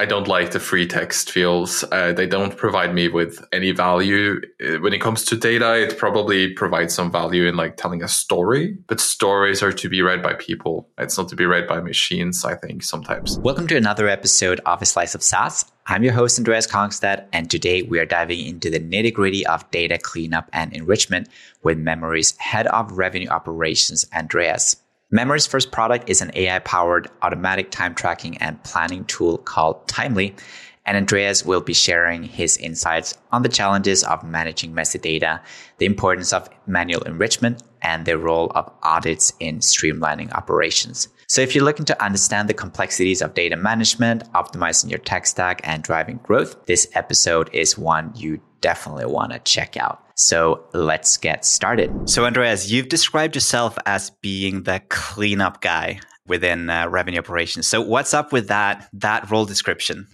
I don't like the free text fields. Uh, they don't provide me with any value. Uh, when it comes to data, it probably provides some value in like telling a story, but stories are to be read by people. It's not to be read by machines, I think, sometimes. Welcome to another episode of A Slice of SaaS. I'm your host, Andreas Kongstad, and today we are diving into the nitty gritty of data cleanup and enrichment with Memory's head of revenue operations, Andreas. Memory's first product is an AI powered automatic time tracking and planning tool called Timely. And Andreas will be sharing his insights on the challenges of managing messy data, the importance of manual enrichment, and the role of audits in streamlining operations. So if you're looking to understand the complexities of data management, optimizing your tech stack, and driving growth, this episode is one you definitely want to check out. So let's get started. So, Andreas, you've described yourself as being the cleanup guy within uh, revenue operations. So, what's up with that that role description?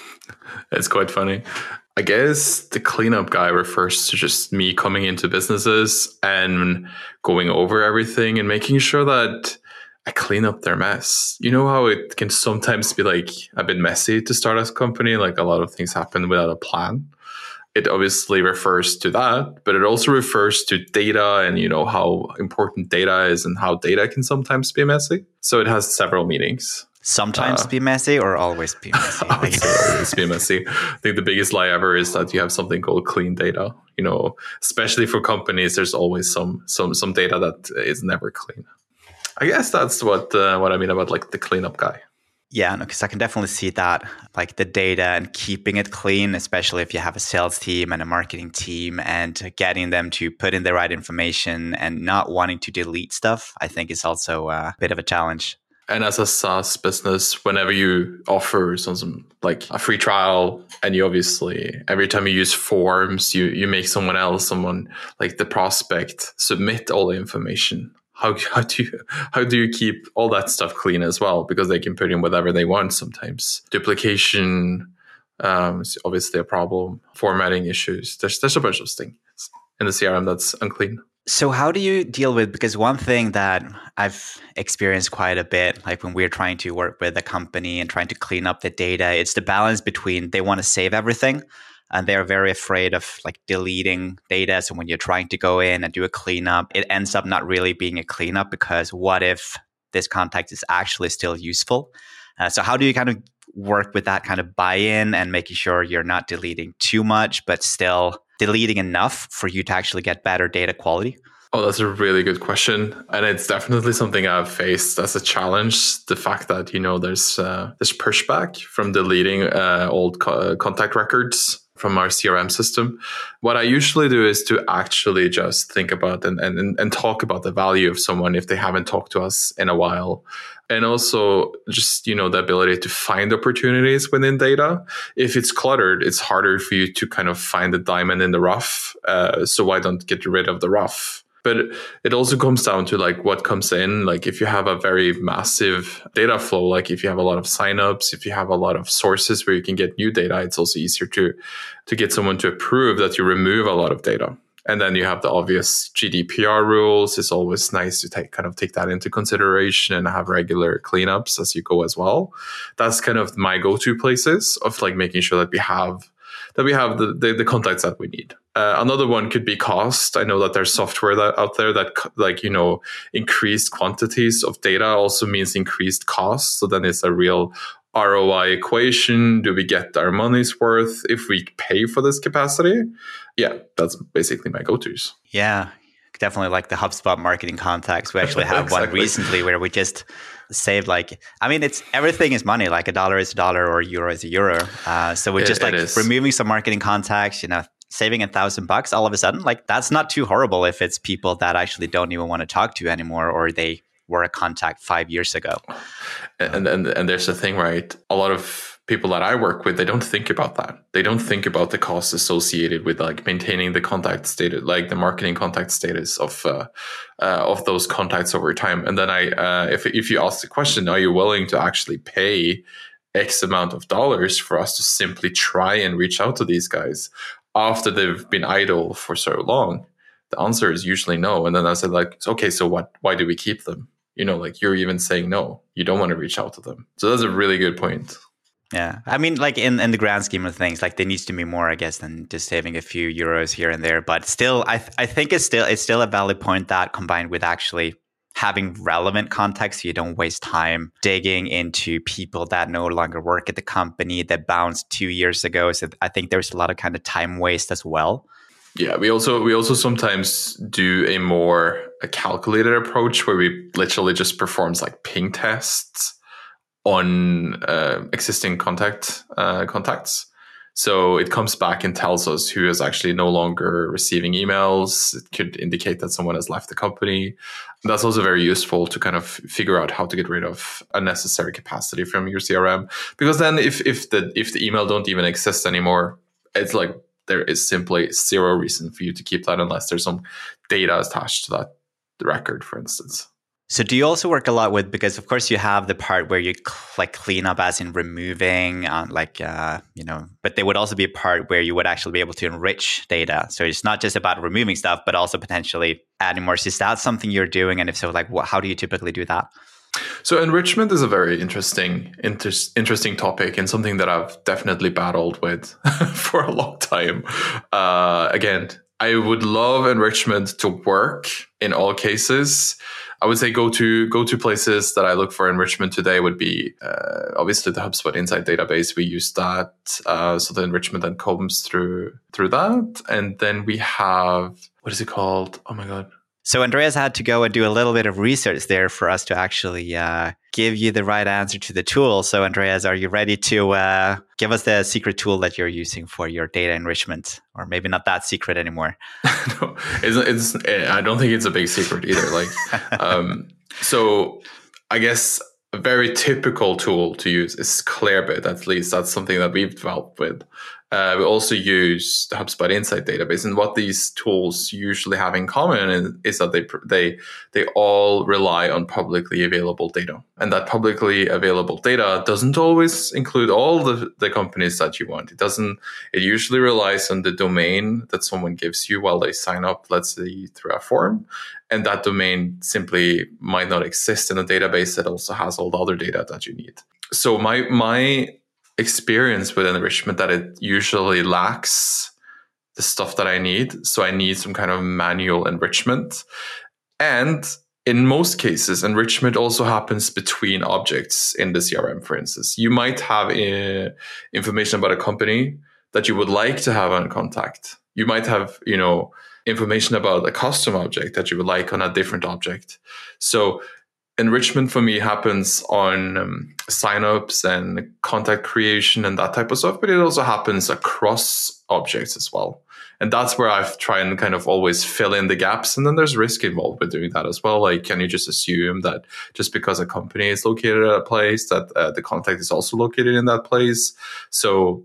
it's quite funny. I guess the cleanup guy refers to just me coming into businesses and going over everything and making sure that I clean up their mess. You know how it can sometimes be like a bit messy to start a company, like a lot of things happen without a plan it obviously refers to that, but it also refers to data and you know how important data is and how data can sometimes be messy. So it has several meanings. Sometimes uh, be messy or always be messy. always be messy. I think the biggest lie ever is that you have something called clean data. You know, especially for companies, there's always some some some data that is never clean. I guess that's what uh, what I mean about like the cleanup guy. Yeah, because I can definitely see that, like the data and keeping it clean, especially if you have a sales team and a marketing team, and getting them to put in the right information and not wanting to delete stuff. I think is also a bit of a challenge. And as a SaaS business, whenever you offer some like a free trial, and you obviously every time you use forms, you you make someone else, someone like the prospect, submit all the information how how do you how do you keep all that stuff clean as well? Because they can put in whatever they want sometimes. Duplication um, is obviously a problem. Formatting issues. There's there's a bunch of things in the CRM that's unclean. So how do you deal with because one thing that I've experienced quite a bit like when we're trying to work with a company and trying to clean up the data it's the balance between they want to save everything and they're very afraid of like deleting data. So when you're trying to go in and do a cleanup, it ends up not really being a cleanup because what if this contact is actually still useful? Uh, so how do you kind of work with that kind of buy-in and making sure you're not deleting too much, but still deleting enough for you to actually get better data quality? Oh, that's a really good question, and it's definitely something I've faced as a challenge. The fact that you know there's uh, this pushback from deleting uh, old co- contact records from our CRM system. What I usually do is to actually just think about and, and, and talk about the value of someone if they haven't talked to us in a while. And also just, you know, the ability to find opportunities within data. If it's cluttered, it's harder for you to kind of find the diamond in the rough. Uh, so why don't get rid of the rough? But it also comes down to like what comes in like if you have a very massive data flow like if you have a lot of signups if you have a lot of sources where you can get new data it's also easier to to get someone to approve that you remove a lot of data and then you have the obvious GDPR rules. It's always nice to take kind of take that into consideration and have regular cleanups as you go as well. That's kind of my go-to places of like making sure that we have that we have the, the, the contacts that we need. Uh, another one could be cost. I know that there's software that, out there that like you know increased quantities of data also means increased costs. So then it's a real ROI equation. Do we get our money's worth if we pay for this capacity? Yeah, that's basically my go-tos. Yeah, definitely like the HubSpot marketing contacts. We actually have exactly. one recently where we just saved like I mean it's everything is money. Like a dollar is a dollar or a euro is a euro. Uh, so we're it, just like removing some marketing contacts. You know, saving a thousand bucks all of a sudden. Like that's not too horrible if it's people that actually don't even want to talk to anymore or they were a contact five years ago. And and and there's a thing, right? A lot of people that I work with, they don't think about that. They don't think about the costs associated with like maintaining the contact status, like the marketing contact status of uh, uh, of those contacts over time. And then I, uh, if if you ask the question, are you willing to actually pay X amount of dollars for us to simply try and reach out to these guys after they've been idle for so long? The answer is usually no. And then I said like, okay, so what? Why do we keep them? You know, like you're even saying no, you don't want to reach out to them. So that's a really good point. Yeah. I mean, like in, in the grand scheme of things, like there needs to be more, I guess, than just saving a few euros here and there. But still, I, th- I think it's still, it's still a valid point that combined with actually having relevant context so you don't waste time digging into people that no longer work at the company that bounced two years ago. So I think there's a lot of kind of time waste as well. Yeah, we also we also sometimes do a more a calculated approach where we literally just performs like ping tests on uh, existing contact uh, contacts. So it comes back and tells us who is actually no longer receiving emails. It could indicate that someone has left the company. That's also very useful to kind of figure out how to get rid of unnecessary capacity from your CRM. Because then if if the if the email don't even exist anymore, it's like there is simply zero reason for you to keep that unless there's some data attached to that record, for instance. So do you also work a lot with because of course you have the part where you like clean up as in removing uh, like uh, you know but there would also be a part where you would actually be able to enrich data. So it's not just about removing stuff but also potentially adding more. So is that something you're doing and if so like what, how do you typically do that? So enrichment is a very interesting inter- interesting topic and something that I've definitely battled with for a long time. Uh, again, I would love enrichment to work in all cases. I would say go to go to places that I look for enrichment today would be uh, obviously the HubSpot Insight database. We use that, uh, so the enrichment then comes through through that, and then we have what is it called? Oh my god, so Andreas had to go and do a little bit of research there for us to actually uh, give you the right answer to the tool. So Andreas, are you ready to uh, give us the secret tool that you're using for your data enrichment, or maybe not that secret anymore? no, it's, it's, I don't think it's a big secret either. Like, um, so I guess a very typical tool to use is Clearbit. At least that's something that we've developed with. Uh, we also use the HubSpot Insight database, and what these tools usually have in common is, that they they they all rely on publicly available data, and that publicly available data doesn't always include all the, the companies that you want. It doesn't. It usually relies on the domain that someone gives you while they sign up, let's say through a form, and that domain simply might not exist in a database that also has all the other data that you need. So my my experience with enrichment that it usually lacks the stuff that I need. So I need some kind of manual enrichment. And in most cases, enrichment also happens between objects in the CRM, for instance. You might have uh, information about a company that you would like to have on contact. You might have, you know, information about a custom object that you would like on a different object. So enrichment for me happens on um, signups and contact creation and that type of stuff, but it also happens across objects as well. And that's where I try and kind of always fill in the gaps. And then there's risk involved with doing that as well. Like, can you just assume that just because a company is located at a place, that uh, the contact is also located in that place? So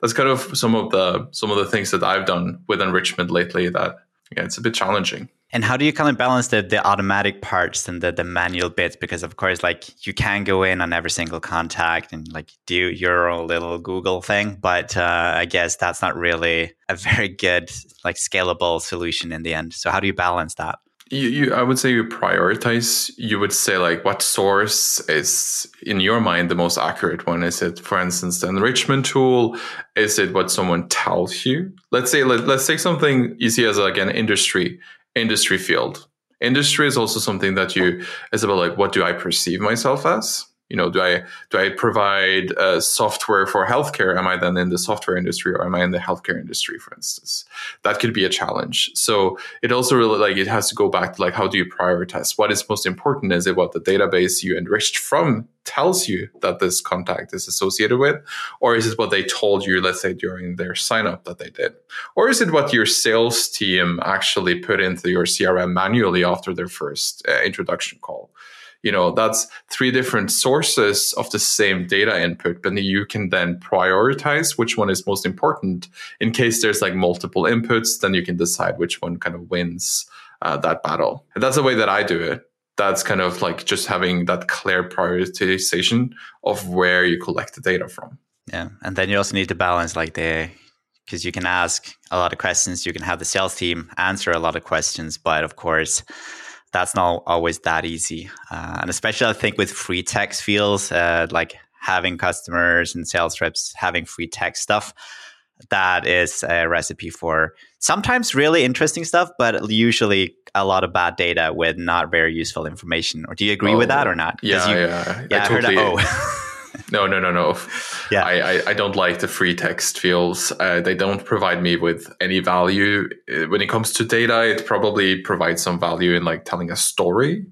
that's kind of some of the some of the things that I've done with enrichment lately. That yeah, it's a bit challenging. And how do you kind of balance the, the automatic parts and the, the manual bits? Because of course, like you can go in on every single contact and like do your little Google thing, but uh, I guess that's not really a very good like scalable solution in the end. So how do you balance that? You, you, I would say you prioritize. You would say like what source is in your mind the most accurate one? Is it, for instance, the enrichment tool? Is it what someone tells you? Let's say let, let's take something easy as like an industry industry field. Industry is also something that you is about like what do I perceive myself as? You know do i do i provide uh, software for healthcare? Am i then in the software industry or am i in the healthcare industry for instance? That could be a challenge. So it also really like it has to go back to like how do you prioritize? What is most important? Is it what the database you enriched from tells you that this contact is associated with? Or is it what they told you let's say during their sign up that they did? Or is it what your sales team actually put into your crm manually after their first uh, introduction call you know that's three different sources of the same data input but you can then prioritize which one is most important. In case there's like multiple inputs then you can decide which one kind of wins uh, that battle. And that's the way that i do it. That's kind of like just having that clear prioritization of where you collect the data from. Yeah and then you also need to balance like the because you can ask a lot of questions you can have the sales team answer a lot of questions but of course that's not always that easy. Uh, and especially I think with free text fields, uh, like having customers and sales reps having free text stuff that is a recipe for sometimes really interesting stuff, but usually a lot of bad data with not very useful information. Or do you agree oh, with that or not? Yeah, you, yeah, yeah. I, I totally, heard that, oh. No, no, no, no. Yeah. I, I, I, don't like the free text fields. Uh, they don't provide me with any value. Uh, when it comes to data, it probably provides some value in like telling a story,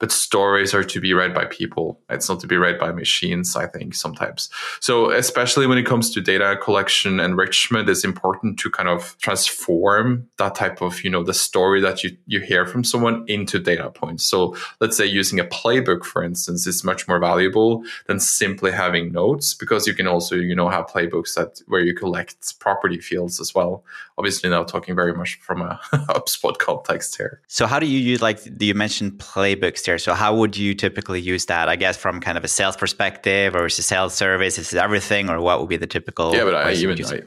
but stories are to be read by people. It's not to be read by machines, I think, sometimes. So, especially when it comes to data collection enrichment, it's important to kind of transform that type of, you know, the story that you, you hear from someone into data points. So, let's say using a playbook, for instance, is much more valuable than simply having notes because you can also you know have playbooks that where you collect property fields as well. Obviously now talking very much from a HubSpot context here. So how do you use like do you mentioned playbooks here so how would you typically use that i guess from kind of a sales perspective or is it sales service? Is it everything or what would be the typical yeah but i even I,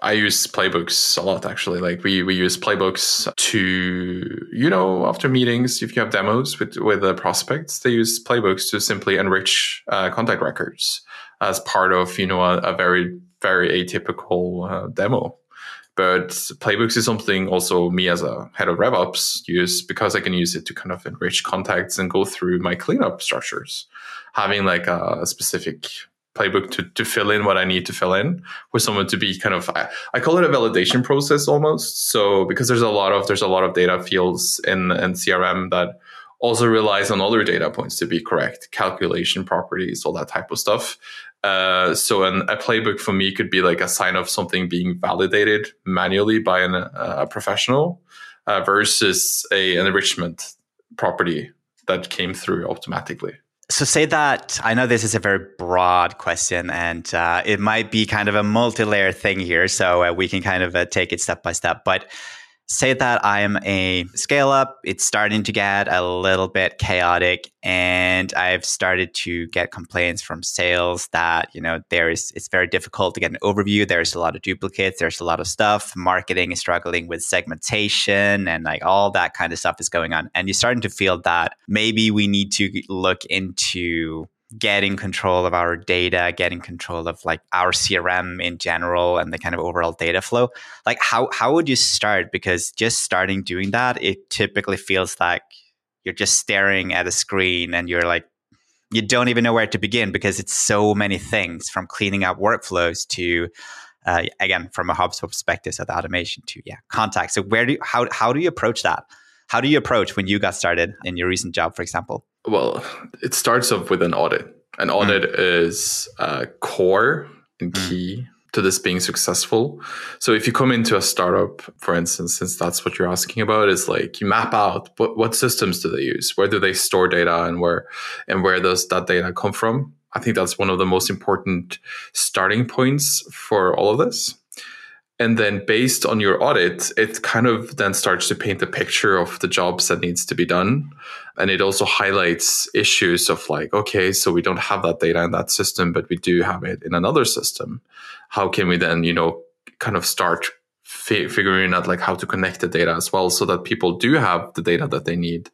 I use playbooks a lot actually. Like we, we use playbooks to, you know, after meetings, if you have demos with, with the prospects, they use playbooks to simply enrich uh, contact records as part of, you know, a, a very, very atypical uh, demo. But playbooks is something also me as a head of RevOps use because I can use it to kind of enrich contacts and go through my cleanup structures. Having like a specific playbook to, to fill in what I need to fill in for someone to be kind of I, I, call it a validation process almost. So because there's a lot of there's a lot of data fields in, in CRM that also relies on other data points to be correct, calculation properties, all that type of stuff. Uh, so an, a playbook for me could be like a sign of something being validated manually by an, a professional uh, versus a, an enrichment property that came through automatically. So, say that I know this is a very broad question and uh, it might be kind of a multi layer thing here. So, uh, we can kind of uh, take it step by step. But say that I'm a scale up, it's starting to get a little bit chaotic, and I've started to get complaints from sales that, you know, there is it's very difficult to get an overview. There's a lot of duplicates, there's a lot of stuff. Marketing is struggling with segmentation and like all that kind of stuff is going on. And you're starting to feel that maybe we need to look into getting control of our data, getting control of like our CRM in general and the kind of overall data flow. Like how how would you start? Because just starting doing that, it typically feels like you're just staring at a screen and you're like you don't even know where to begin because it's so many things from cleaning up workflows to uh, again from a HubSpot perspective, so the automation to yeah contact. So where do you, how how do you approach that? How do you approach when you got started in your recent job, for example? Well, it starts off with an audit. An audit mm. is uh, core and mm. key mm. to this being successful. So if you come into a startup, for instance, since that's what you're asking about, is like you map out what, what systems do they use, where do they store data, and where and where does that data come from. I think that's one of the most important starting points for all of this. And then based on your audit, it kind of then starts to paint the picture of the jobs that needs to be done. And it also highlights issues of like, okay, so we don't have that data in that system, but we do have it in another system. How can we then, you know, kind of start fi- figuring out like how to connect the data as well so that people do have the data that they need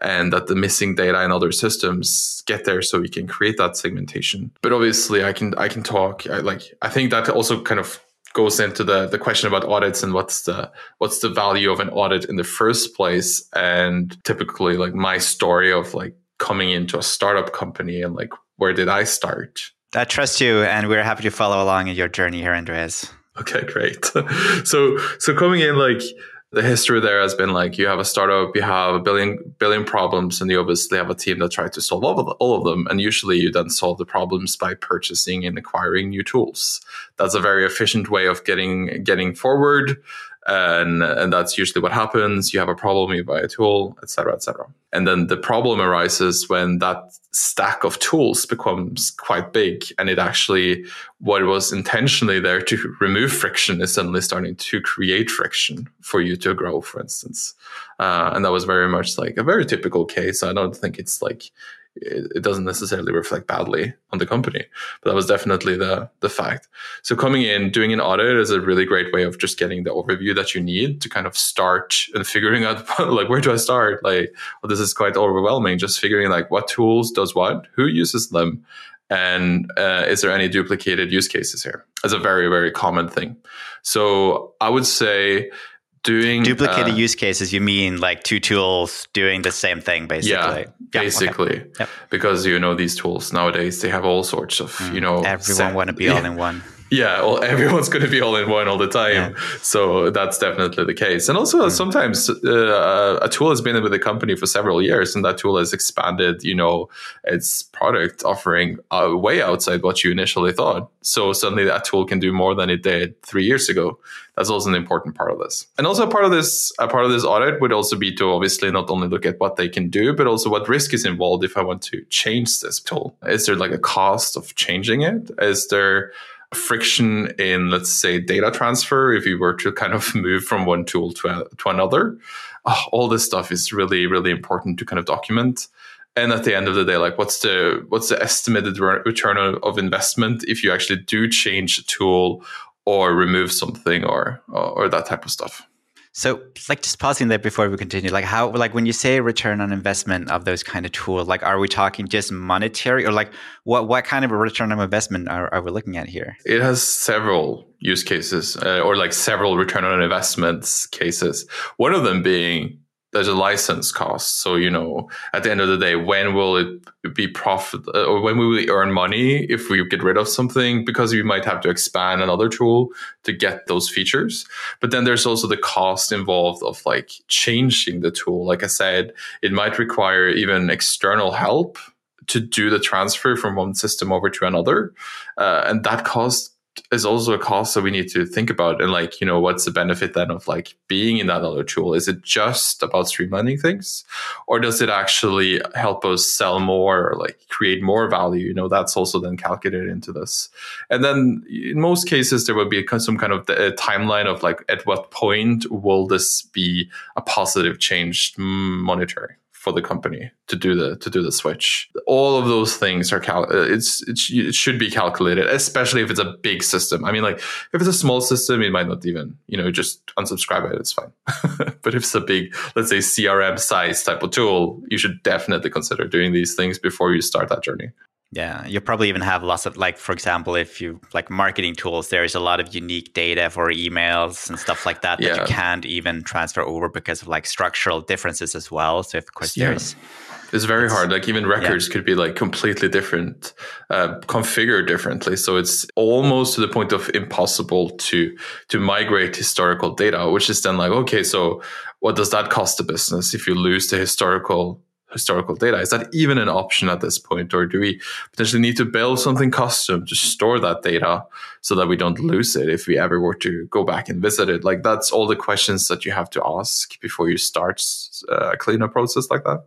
and that the missing data in other systems get there so we can create that segmentation. But obviously I can, I can talk I, like, I think that also kind of goes into the the question about audits and what's the what's the value of an audit in the first place and typically like my story of like coming into a startup company and like where did I start? I trust you and we're happy to follow along in your journey here Andreas. Okay, great. so so coming in like the history there has been like you have a startup, you have a billion billion problems, and you obviously have a team that tries to solve all of, all of them. And usually, you then solve the problems by purchasing and acquiring new tools. That's a very efficient way of getting getting forward and and that's usually what happens. You have a problem you buy a tool etc etc and then the problem arises when that stack of tools becomes quite big and it actually what was intentionally there to remove friction is suddenly starting to create friction for you to grow for instance. Uh, and that was very much like a very typical case. I don't think it's like it, it, doesn't necessarily reflect badly on the company. But that was definitely the the fact. So coming in, doing an audit is a really great way of just getting the overview that you need to kind of start and figuring out like where do I start? Like well, this is quite overwhelming. Just figuring like what tools does what, who uses them, And uh, is there any duplicated use cases here? It's a very, very common thing. So I would say doing duplicated uh, use cases you mean like two tools doing the same thing basically yeah, yeah basically okay. yep. because you know these tools nowadays they have all sorts of mm. you know everyone want to be yeah. all in one yeah, well, everyone's going to be all in one all the time. Yeah. So that's definitely the case. And also, mm. sometimes uh, a tool has been with the company for several years, and that tool has expanded, you know, its product offering uh, way outside what you initially thought. So suddenly, that tool can do more than it did three years ago. That's also an important part of this. And also, part of this, a part of this audit would also be to obviously not only look at what they can do, but also what risk is involved if I want to change this tool. Is there like a cost of changing it? Is there friction in, let's say, data transfer if you were to kind of move from one tool to, a, to another. Oh, all this stuff is really, really important to kind of document. And at the end of the day, like, what's the what's the estimated return of investment if you actually do change a tool or remove something or or that type of stuff? So, like, just pausing there before we continue, like, how, like, when you say return on investment of those kind of tools, like, are we talking just monetary, or like, what what kind of a return on investment are, are we looking at here? It has several use cases, uh, or like several return on investments cases. One of them being there's a license cost. So, you know, at the end of the day, when will it be profit uh, or when will we earn money if we get rid of something? Because we might have to expand another tool to get those features. But then there's also the cost involved of like changing the tool. Like I said, it might require even external help to do the transfer from one system over to another. Uh, and that cost is also a cost that we need to think about and like you know what's the benefit then of like being in that other tool? Is it just about streamlining things? Or does it actually help us sell more or like create more value? You know that's also then calculated into this. And then in most cases there will be some kind of timeline of like at what point will this be a positive change mm, monetary for the company to do the to do the switch. All of those things are cal- uh, it's, it's it should be calculated, especially if it's a big system. I mean, like if it's a small system, it might not even you know just unsubscribe it. It's fine. but if it's a big, let's say CRM size type of tool, you should definitely consider doing these things before you start that journey. Yeah, you probably even have lots of like, for example, if you like marketing tools, there is a lot of unique data for emails and stuff like that yeah. that you can't even transfer over because of like structural differences as well. So, of course, yeah. there's it's very it's, hard. Like even records yeah. could be like completely different, uh, configured differently. So it's almost to the point of impossible to to migrate historical data, which is then like, okay, so what does that cost the business if you lose the historical historical data. Is that even an option at this point, or do we potentially need to build something custom to store that data so that we don't lose it if we ever were to go back and visit it? Like that's all the questions that you have to ask before you start uh, a cleanup process like that.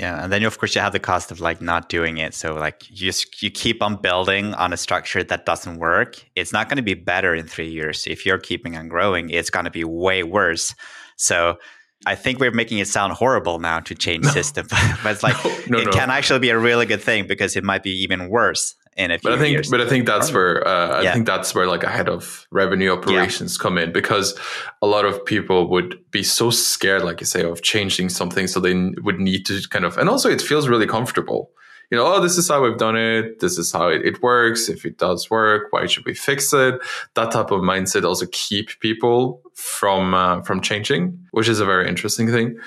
Yeah, and then of course you have the cost of like not doing it. So like you just, you keep on building on a structure that doesn't work. It's not going to be better in three years. If you're keeping on growing, it's going to be way worse. So I think we're making it sound horrible now to change no. system, but it's like no, no, it can actually be a really good thing because it might be even worse in a few but I think, years. But I think that's where uh, I yeah. think that's where like a head of revenue operations yeah. come in because a lot of people would be so scared, like you say, of changing something, so they would need to kind of, and also it feels really comfortable you know, oh, this is how we've done it. This is how it, it works. If it does work, why should we fix it? That type of mindset also keep people from uh, from changing, which is a very interesting thing.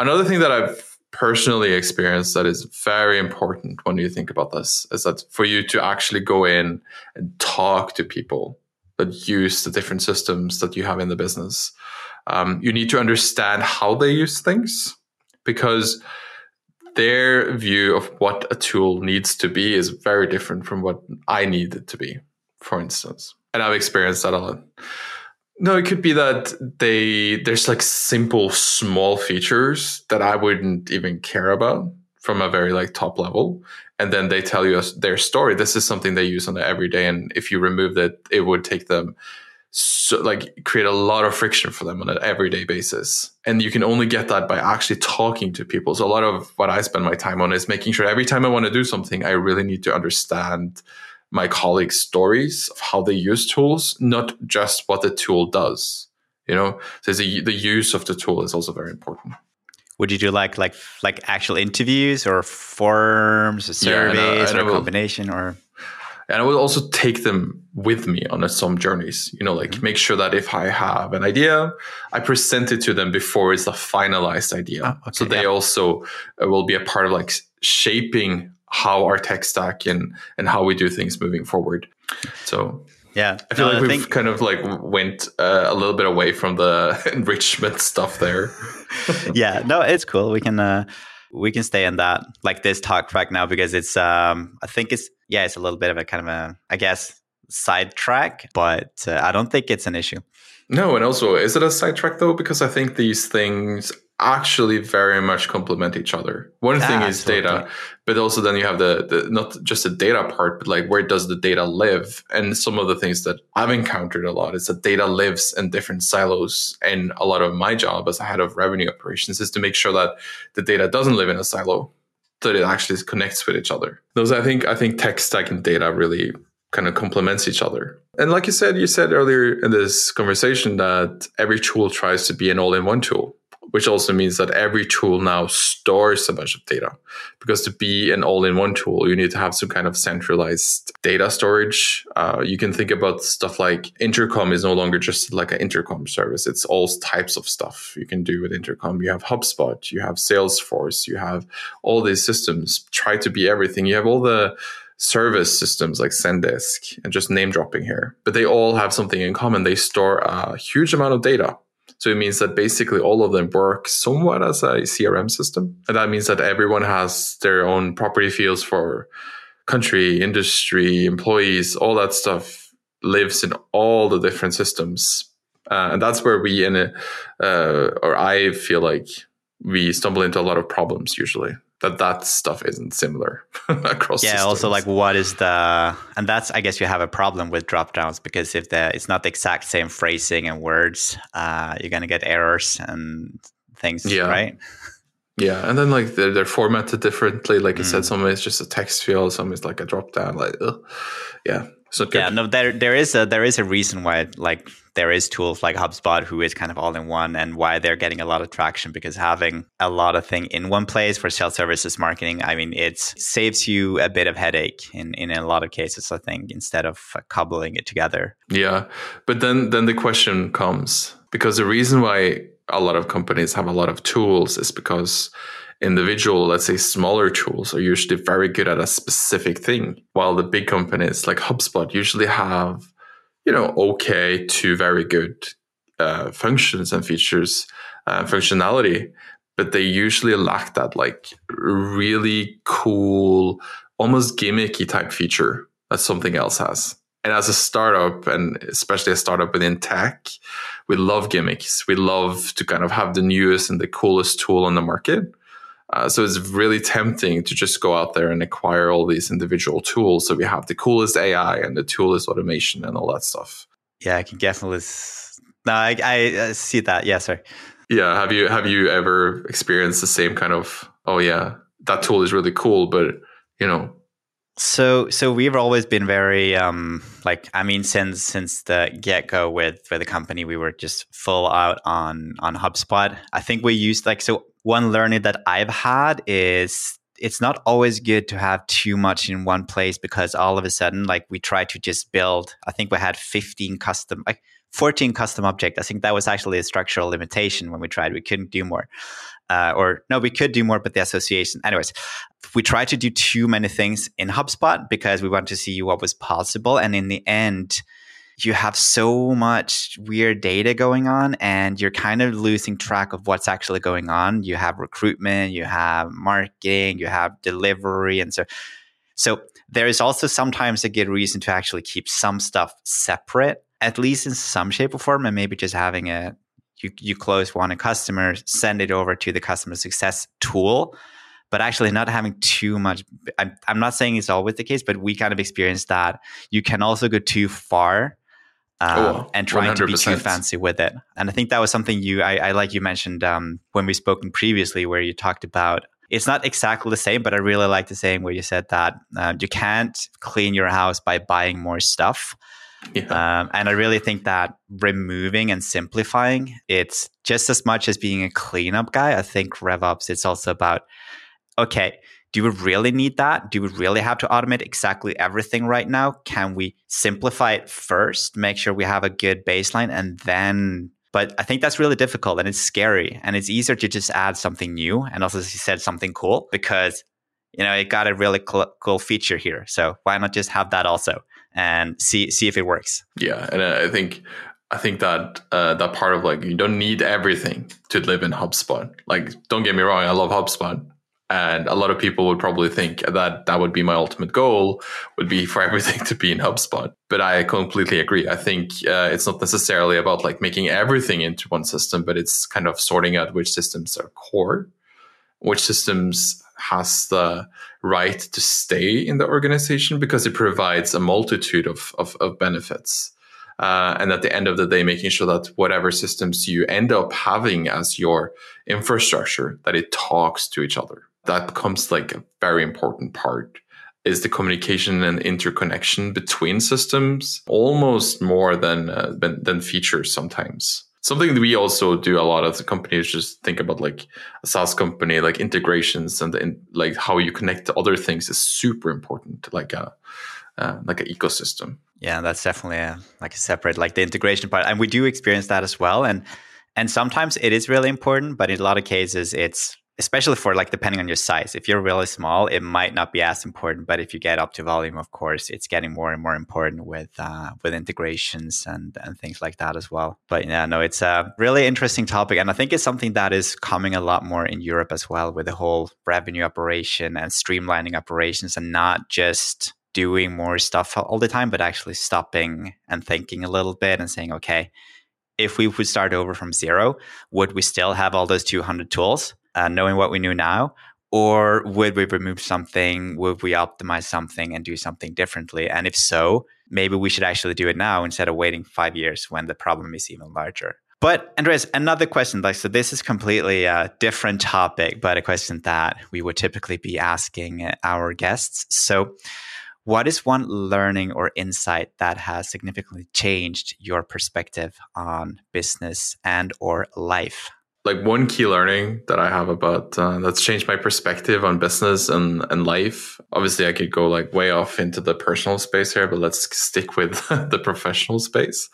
Another thing that I've personally experienced that is very important when you think about this is that for you to actually go in and talk to people that use the different systems that you have in the business, um, you need to understand how they use things because their view of what a tool needs to be is very different from what I need it to be, for instance. And I've experienced that a lot. No, it could be that they there's like simple small features that I wouldn't even care about from a very like top level. And then they tell you their story. This is something they use on the everyday. And if you removed it, it would take them so like create a lot of friction for them on an everyday basis. And you can only get that by actually talking to people. So a lot of what I spend my time on is making sure every time I want to do something, I really need to understand my colleagues' stories of how they use tools, not just what the tool does. You know, so the, the use of the tool is also very important would you do like like like actual interviews or forms or surveys yeah, or a combination or and I will also take them with me on some journeys. You know, like mm-hmm. make sure that if I have an idea, I present it to them before it's a finalized idea. Oh, okay, so they yeah. also uh, will be a part of like shaping how our tech stack and and how we do things moving forward. So yeah, I feel no, like we've think... kind of like went uh, a little bit away from the enrichment stuff there. yeah, no, it's cool. We can uh, we can stay in that like this talk track now because it's um I think it's yeah it's a little bit of a kind of a I guess sidetrack, but uh, I don't think it's an issue. No, and also is it a sidetrack though? Because I think these things actually very much complement each other. One ah, thing is absolutely. data, but also then you have the, the not just the data part, but like where does the data live? And some of the things that I've encountered a lot is that data lives in different silos. And a lot of my job as a head of revenue operations is to make sure that the data doesn't live in a silo, that it actually connects with each other. Those I think I think tech stack and data really kind of complements each other. And like you said, you said earlier in this conversation that every tool tries to be an all-in-one tool which also means that every tool now stores a bunch of data. Because to be an all in one tool, you need to have some kind of centralized data storage. Uh, you can think about stuff like intercom is no longer just like an intercom service, it's all types of stuff you can do with intercom. You have HubSpot, you have Salesforce, you have all these systems. Try to be everything. You have all the service systems like Zendesk and just name dropping here, but they all have something in common. They store a huge amount of data so it means that basically all of them work somewhat as a CRM system. And that means that everyone has their own property fields for country, industry, employees, all that stuff lives in all the different systems. Uh, and that's where we in a, uh, or I feel like we stumble into a lot of problems usually that that stuff isn't similar across yeah systems. also like what is the and that's i guess you have a problem with drop downs because if the it's not the exact same phrasing and words uh, you're gonna get errors and things yeah. right yeah and then like they're, they're formatted differently like mm. you said some is just a text field some is like a drop down like ugh. yeah yeah, no, there there is a there is a reason why like there is tools like HubSpot who is kind of all in one and why they're getting a lot of traction because having a lot of thing in one place for sales services marketing, I mean, it saves you a bit of headache in in a lot of cases. I think instead of uh, cobbling it together. Yeah, but then then the question comes because the reason why a lot of companies have a lot of tools is because individual, let's say smaller tools are usually very good at a specific thing, while the big companies like HubSpot usually have, you know, okay to very good uh, functions and features, uh, functionality, but they usually lack that like really cool, almost gimmicky type feature that something else has. And as a startup, and especially a startup within tech, we love gimmicks. We love to kind of have the newest and the coolest tool on the market. Uh, so it's really tempting to just go out there and acquire all these individual tools. So we have the coolest AI and the coolest automation and all that stuff. Yeah, I can definitely. No, I, I see that. Yeah, sorry. Yeah, have you have you ever experienced the same kind of? Oh yeah, that tool is really cool, but you know. So so we've always been very um like I mean since since the get go with with the company we were just full out on on HubSpot. I think we used like so one learning that I've had is it's not always good to have too much in one place because all of a sudden, like we try to just build, I think we had 15 custom, like 14 custom object. I think that was actually a structural limitation when we tried. We couldn't do more. Uh, or no, we could do more, but the association. Anyways, we tried to do too many things in HubSpot because we wanted to see what was possible. And in the end, you have so much weird data going on and you're kind of losing track of what's actually going on. You have recruitment, you have marketing, you have delivery and so so there is also sometimes a good reason to actually keep some stuff separate, at least in some shape or form, and maybe just having a you, you close one a customer, send it over to the customer success tool but actually not having too much. I'm, I'm not saying it's always the case, but we kind of experienced that you can also go too far um, oh, and trying 100%. to be too fancy with it. And I think that was something you, I, I like you mentioned um, when we spoken previously, where you talked about. It's not exactly the same, but I really like the saying where you said that uh, you can't clean your house by buying more stuff. Yeah. Um, and I really think that removing and simplifying, it's just as much as being a cleanup guy. I think RevOps, it's also about, okay, do we really need that? Do we really have to automate exactly everything right now? Can we simplify it first, make sure we have a good baseline, and then but I think that's really difficult and it's scary. And it's easier to just add something new and also, as you said, something cool because, you know, it got a really cool, cool feature here. So why not just have that also and see see if it works? Yeah, and I think I think that uh, that part of like you don't need everything to live in HubSpot. Like, don't get me wrong, I love HubSpot, and a lot of people would probably think that that would be my ultimate goal would be for everything to be in HubSpot. But I completely agree. I think uh, it's not necessarily about like making everything into one system, but it's kind of sorting out which systems are core, which systems has the right to stay in the organization because it provides a multitude of, of, of benefits. Uh, and at the end of the day, making sure that whatever systems you end up having as your infrastructure, that it talks to each other. That becomes like a very important part. Is the communication and interconnection between systems almost more than uh, than, than features sometimes something that we also do a lot the companies just think about like a SaaS company, like integrations and like how you connect to other things is super important, like a uh, like an ecosystem. Yeah, that's definitely a, like a separate like the integration part, and we do experience that as well. And and sometimes it is really important, but in a lot of cases, it's especially for like depending on your size. If you're really small it might not be as important but if you get up to volume of course it's getting more and more important with uh, with integrations and and things like that as well. But yeah no it's a really interesting topic and i think it's something that is coming a lot more in europe as well with the whole revenue operation and streamlining operations and not just doing more stuff all the time but actually stopping and thinking a little bit and saying okay if we would start over from zero would we still have all those 200 tools uh, knowing what we knew now? Or would we remove something? Would we optimize something and do something differently? And if so, maybe we should actually do it now instead of waiting five years when the problem is even larger. But Andreas, another question. Like, so this is completely a different topic, but a question that we would typically be asking our guests. So, what is one learning or insight that has significantly changed your perspective on business and or life? Like one key learning that I have about uh, that's changed my perspective on business and, and life. Obviously, I could go like way off into the personal space here, but let's stick with the professional space.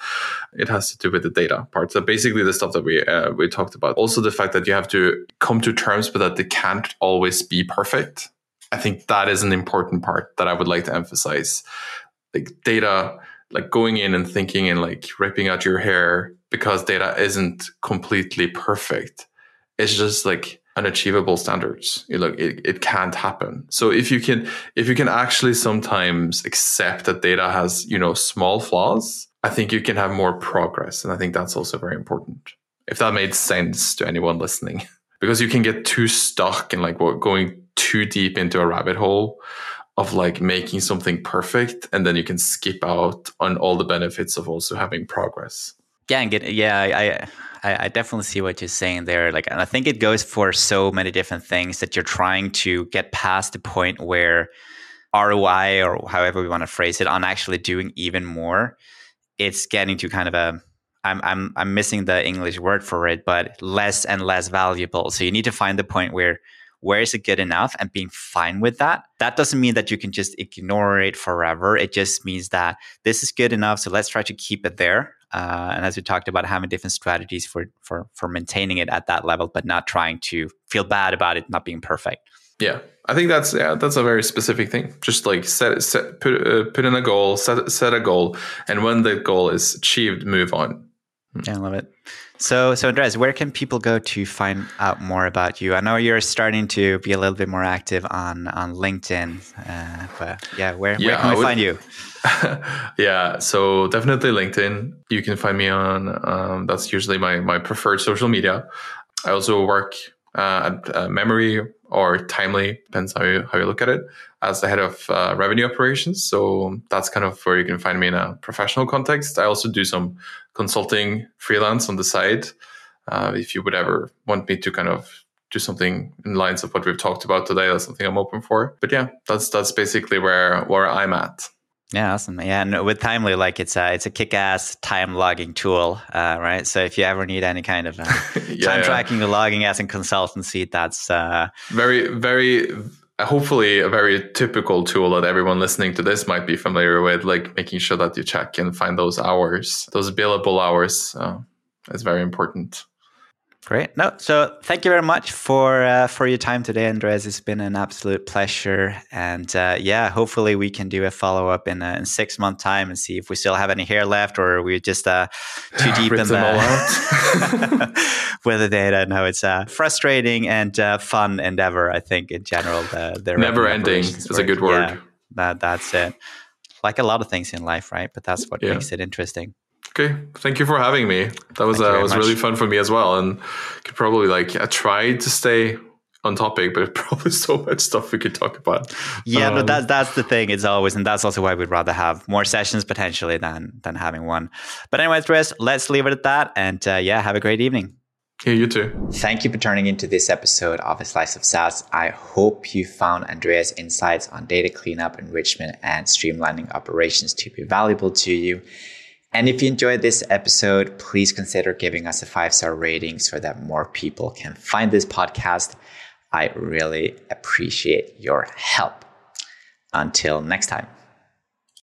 It has to do with the data part. So basically, the stuff that we uh, we talked about. Also, the fact that you have to come to terms with that they can't always be perfect. I think that is an important part that I would like to emphasize. Like data, like going in and thinking and like ripping out your hair because data isn't completely perfect. It's just like unachievable standards. You look, it, it can't happen. So if you can, if you can actually sometimes accept that data has, you know, small flaws, I think you can have more progress. And I think that's also very important. If that made sense to anyone listening, because you can get too stuck in like what going too deep into a rabbit hole of like making something perfect and then you can skip out on all the benefits of also having progress yeah, and get yeah, I, I I definitely see what you're saying there. Like, and I think it goes for so many different things that you're trying to get past the point where ROI or however we want to phrase it on actually doing even more. It's getting to kind of a I'm I'm I'm missing the English word for it, but less and less valuable. So you need to find the point where where is it good enough and being fine with that. That doesn't mean that you can just ignore it forever. It just means that this is good enough. So let's try to keep it there. Uh, and as we talked about, having different strategies for for for maintaining it at that level, but not trying to feel bad about it not being perfect. Yeah, I think that's yeah, that's a very specific thing. Just like set set put uh, put in a goal, set set a goal, and when the goal is achieved, move on. Yeah, I love it. So, so Andres, where can people go to find out more about you? I know you're starting to be a little bit more active on on LinkedIn, uh, but yeah, where, yeah, where can we would, find you? yeah, so definitely LinkedIn. You can find me on. Um, that's usually my my preferred social media. I also work uh, at uh, Memory or Timely, depends how you how you look at it, as the head of uh, revenue operations. So that's kind of where you can find me in a professional context. I also do some consulting freelance on the side. Uh, if you would ever want me to kind of do something in lines of what we've talked about today, that's something I'm open for. But yeah, that's that's basically where where I'm at. Yeah, awesome. Yeah, and with Timely, like it's a it's a kick-ass time logging tool, uh, right? So if you ever need any kind of uh, yeah, time yeah. tracking or logging as a consultancy, that's uh, very very hopefully a very typical tool that everyone listening to this might be familiar with, like making sure that you check and find those hours, those billable hours. Uh, is very important. Great. No, so thank you very much for uh, for your time today, Andreas. It's been an absolute pleasure, and uh, yeah, hopefully we can do a follow up in, in six month time and see if we still have any hair left, or we're just uh, too deep in the world with the data. No, it's a frustrating and uh, fun endeavor. I think in general, the, the never ending is a good word. Yeah, that that's it. Like a lot of things in life, right? But that's what yeah. makes it interesting. Okay, thank you for having me. That was uh, was much. really fun for me as well, and could probably like I tried to stay on topic, but probably so much stuff we could talk about. Yeah, um, but that's that's the thing. It's always, and that's also why we'd rather have more sessions potentially than than having one. But anyway, Chris, let's leave it at that, and uh, yeah, have a great evening. Yeah, you too. Thank you for turning into this episode of A Slice of SaaS. I hope you found Andreas' insights on data cleanup, enrichment, and streamlining operations to be valuable to you. And if you enjoyed this episode, please consider giving us a five star rating so that more people can find this podcast. I really appreciate your help. Until next time.